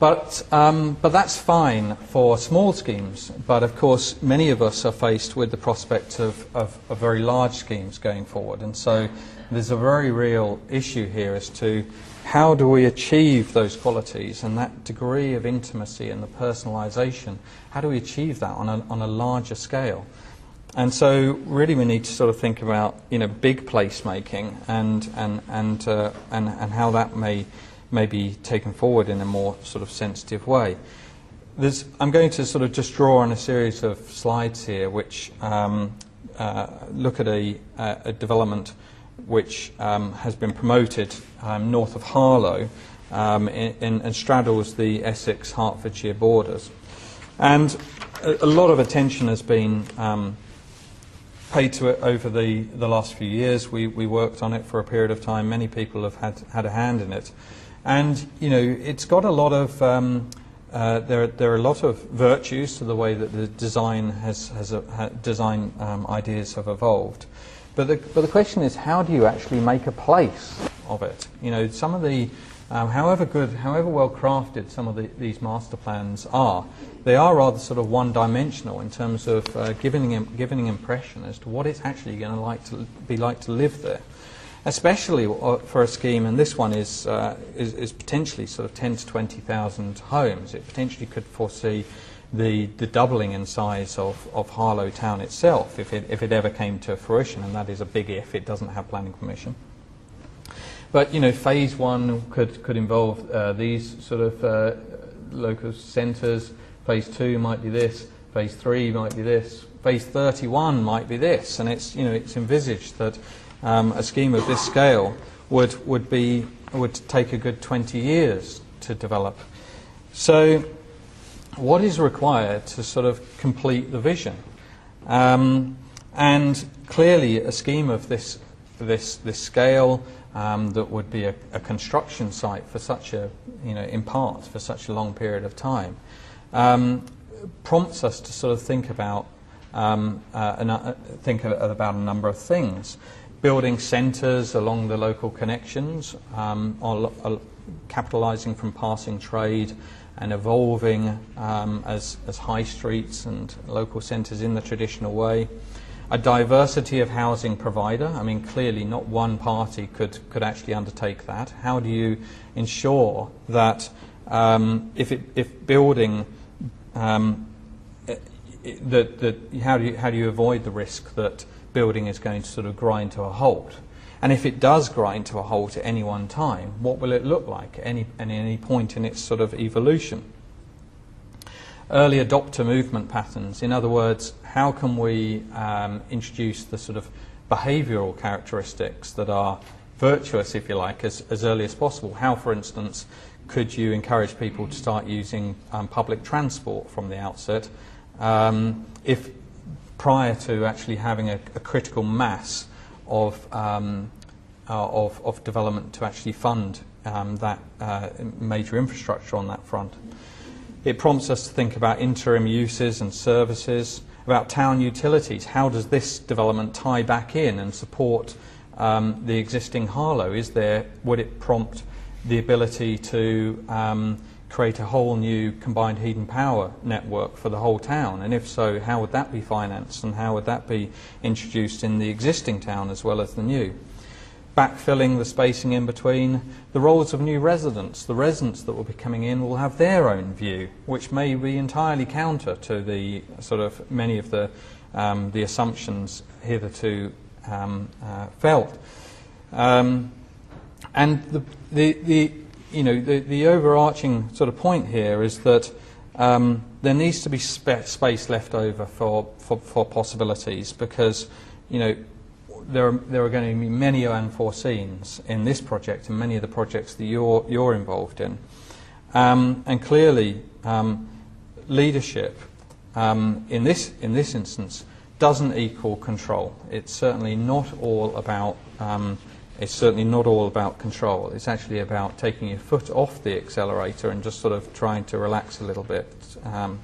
But, um, but that's fine for small schemes. But of course, many of us are faced with the prospect of, of, of very large schemes going forward. And so there's a very real issue here as to how do we achieve those qualities and that degree of intimacy and the personalisation? How do we achieve that on a, on a larger scale? And so, really, we need to sort of think about you know big placemaking and and and uh, and, and how that may may be taken forward in a more sort of sensitive way. There's, I'm going to sort of just draw on a series of slides here which um, uh, look at a, a, development which um, has been promoted um, north of Harlow um, in, in, and straddles the Essex Hertfordshire borders. And a, a lot of attention has been um, paid to it over the, the last few years. We, we worked on it for a period of time. Many people have had, had a hand in it. And, you know, it's got a lot of, um, uh, there, there are a lot of virtues to the way that the design has, has a, ha, design um, ideas have evolved. But the, but the question is, how do you actually make a place of it? You know, some of the, um, however good, however well crafted some of the, these master plans are, they are rather sort of one-dimensional in terms of uh, giving, giving an impression as to what it's actually going like to be like to live there especially uh, for a scheme, and this one is, uh, is, is, potentially sort of 10 to 20,000 homes. It potentially could foresee the, the doubling in size of, of Harlow town itself if it, if it ever came to fruition, and that is a big if, it doesn't have planning permission. But, you know, phase one could, could involve uh, these sort of uh, local centres, phase two might be this, phase three might be this, phase 31 might be this, and it's, you know, it's envisaged that um, a scheme of this scale would, would, be, would take a good 20 years to develop. So, what is required to sort of complete the vision? Um, and clearly, a scheme of this, this, this scale um, that would be a, a, construction site for such a, you know, in part, for such a long period of time, um, prompts us to sort of think about, um, uh, uh, think about a number of things building centres along the local connections, um, capitalising from passing trade and evolving um, as, as high streets and local centres in the traditional way. A diversity of housing provider. I mean, clearly, not one party could, could actually undertake that. How do you ensure that um, if, it, if building um, that, that how do you how do you avoid the risk that building is going to sort of grind to a halt. And if it does grind to a halt at any one time, what will it look like at any, at any point in its sort of evolution? Early adopter movement patterns. In other words, how can we um, introduce the sort of behavioural characteristics that are virtuous, if you like, as, as early as possible? How, for instance, could you encourage people to start using um, public transport from the outset? Um, if prior to actually having a, a critical mass of, um, uh, of, of, development to actually fund um, that uh, major infrastructure on that front. It prompts us to think about interim uses and services, about town utilities. How does this development tie back in and support um, the existing Harlow? Is there, would it prompt the ability to um, create a whole new combined heat and power network for the whole town? And if so, how would that be financed and how would that be introduced in the existing town as well as the new? Backfilling the spacing in between, the roles of new residents. The residents that will be coming in will have their own view, which may be entirely counter to the sort of many of the, um, the assumptions hitherto um, uh, felt. Um, and the, the, the you know, the, the overarching sort of point here is that um, there needs to be spa space left over for, for, for, possibilities because, you know, there are, there are going to be many unforeseens in this project and many of the projects that you're, you're involved in. Um, and clearly, um, leadership um, in, this, in this instance doesn't equal control. It's certainly not all about um, it's certainly not all about control. It's actually about taking your foot off the accelerator and just sort of trying to relax a little bit. Um,